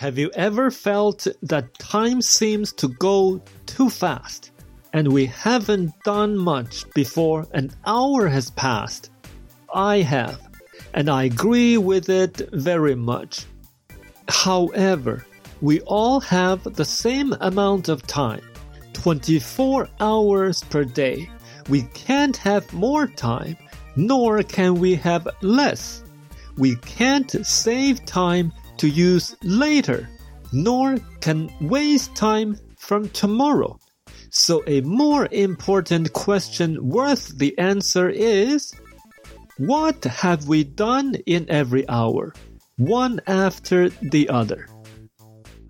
Have you ever felt that time seems to go too fast and we haven't done much before an hour has passed? I have, and I agree with it very much. However, we all have the same amount of time 24 hours per day. We can't have more time, nor can we have less. We can't save time to use later, nor can waste time from tomorrow. So a more important question worth the answer is, what have we done in every hour, one after the other?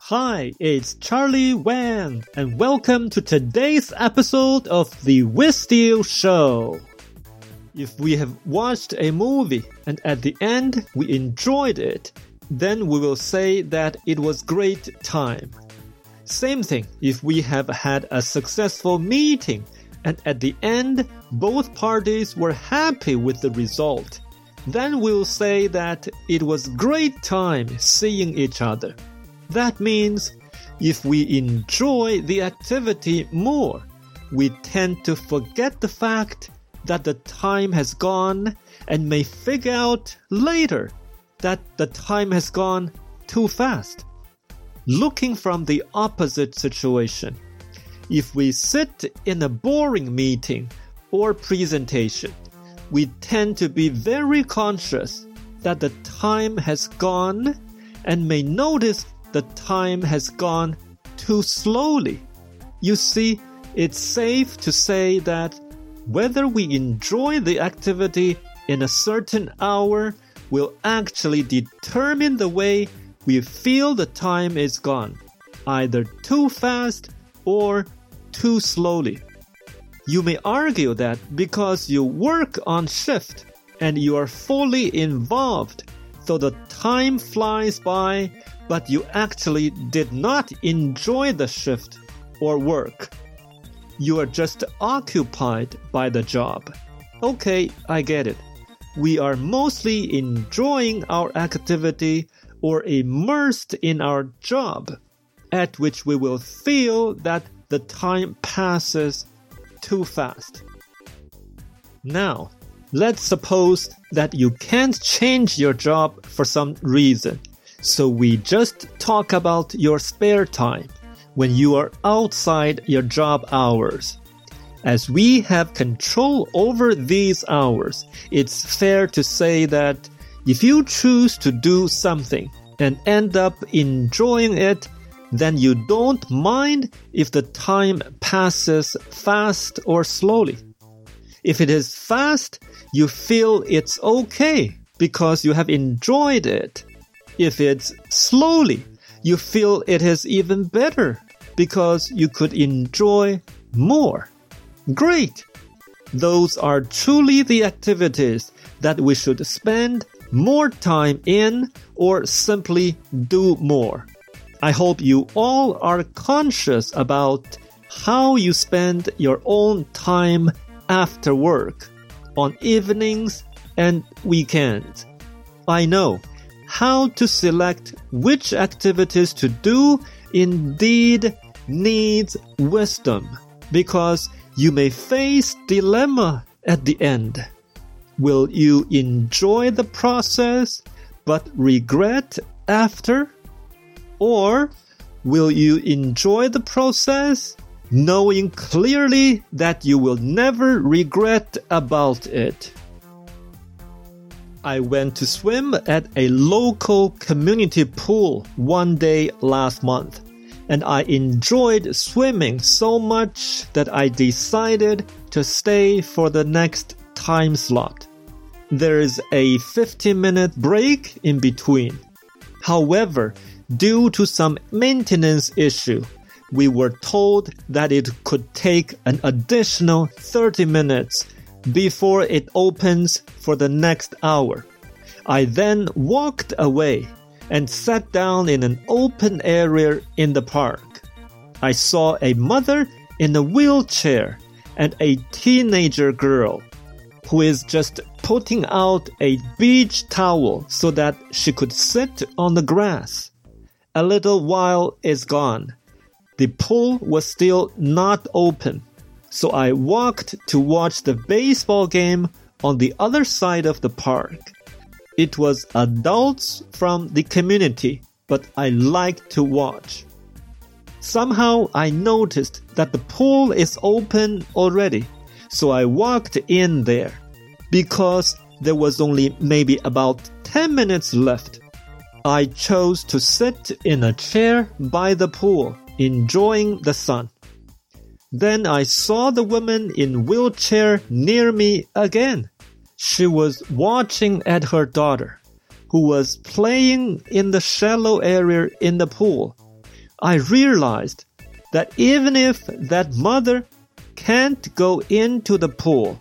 Hi, it's Charlie Wan, and welcome to today's episode of The Wissteel Show. If we have watched a movie and at the end we enjoyed it, then we will say that it was great time. Same thing if we have had a successful meeting and at the end both parties were happy with the result. Then we'll say that it was great time seeing each other. That means if we enjoy the activity more, we tend to forget the fact that the time has gone and may figure out later that the time has gone too fast. Looking from the opposite situation, if we sit in a boring meeting or presentation, we tend to be very conscious that the time has gone and may notice the time has gone too slowly. You see, it's safe to say that whether we enjoy the activity in a certain hour will actually determine the way we feel the time is gone, either too fast or too slowly. You may argue that because you work on shift and you are fully involved, so the time flies by, but you actually did not enjoy the shift or work. You are just occupied by the job. Okay, I get it we are mostly enjoying our activity or immersed in our job, at which we will feel that the time passes too fast. Now, let's suppose that you can't change your job for some reason. So we just talk about your spare time when you are outside your job hours. As we have control over these hours, it's fair to say that if you choose to do something and end up enjoying it, then you don't mind if the time passes fast or slowly. If it is fast, you feel it's okay because you have enjoyed it. If it's slowly, you feel it is even better because you could enjoy more. Great! Those are truly the activities that we should spend more time in or simply do more. I hope you all are conscious about how you spend your own time after work, on evenings and weekends. I know how to select which activities to do indeed needs wisdom because you may face dilemma at the end. Will you enjoy the process but regret after? Or will you enjoy the process knowing clearly that you will never regret about it? I went to swim at a local community pool one day last month and I enjoyed swimming so much that I decided to stay for the next time slot. There is a 15 minute break in between. However, due to some maintenance issue, we were told that it could take an additional 30 minutes before it opens for the next hour. I then walked away and sat down in an open area in the park. I saw a mother in a wheelchair and a teenager girl who is just putting out a beach towel so that she could sit on the grass. A little while is gone. The pool was still not open, so I walked to watch the baseball game on the other side of the park. It was adults from the community, but I liked to watch. Somehow I noticed that the pool is open already, so I walked in there because there was only maybe about 10 minutes left. I chose to sit in a chair by the pool, enjoying the sun. Then I saw the woman in wheelchair near me again. She was watching at her daughter, who was playing in the shallow area in the pool. I realized that even if that mother can't go into the pool,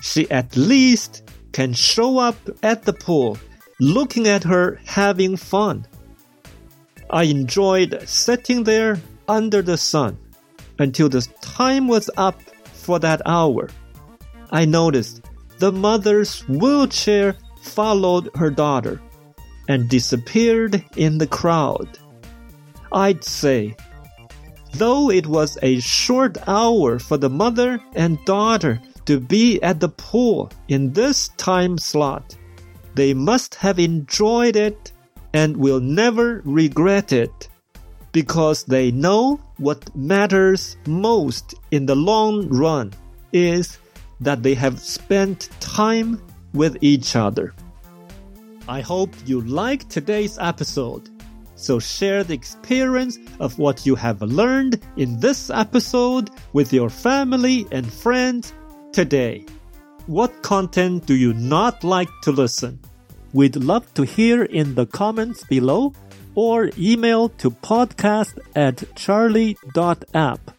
she at least can show up at the pool looking at her having fun. I enjoyed sitting there under the sun until the time was up for that hour. I noticed the mother's wheelchair followed her daughter and disappeared in the crowd. I'd say, though it was a short hour for the mother and daughter to be at the pool in this time slot, they must have enjoyed it and will never regret it because they know what matters most in the long run is that they have spent time with each other. I hope you liked today's episode. So share the experience of what you have learned in this episode with your family and friends today. What content do you not like to listen? We'd love to hear in the comments below or email to podcast at charlie.app.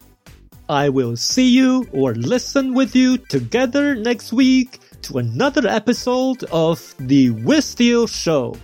I will see you or listen with you together next week to another episode of The Wissteel Show.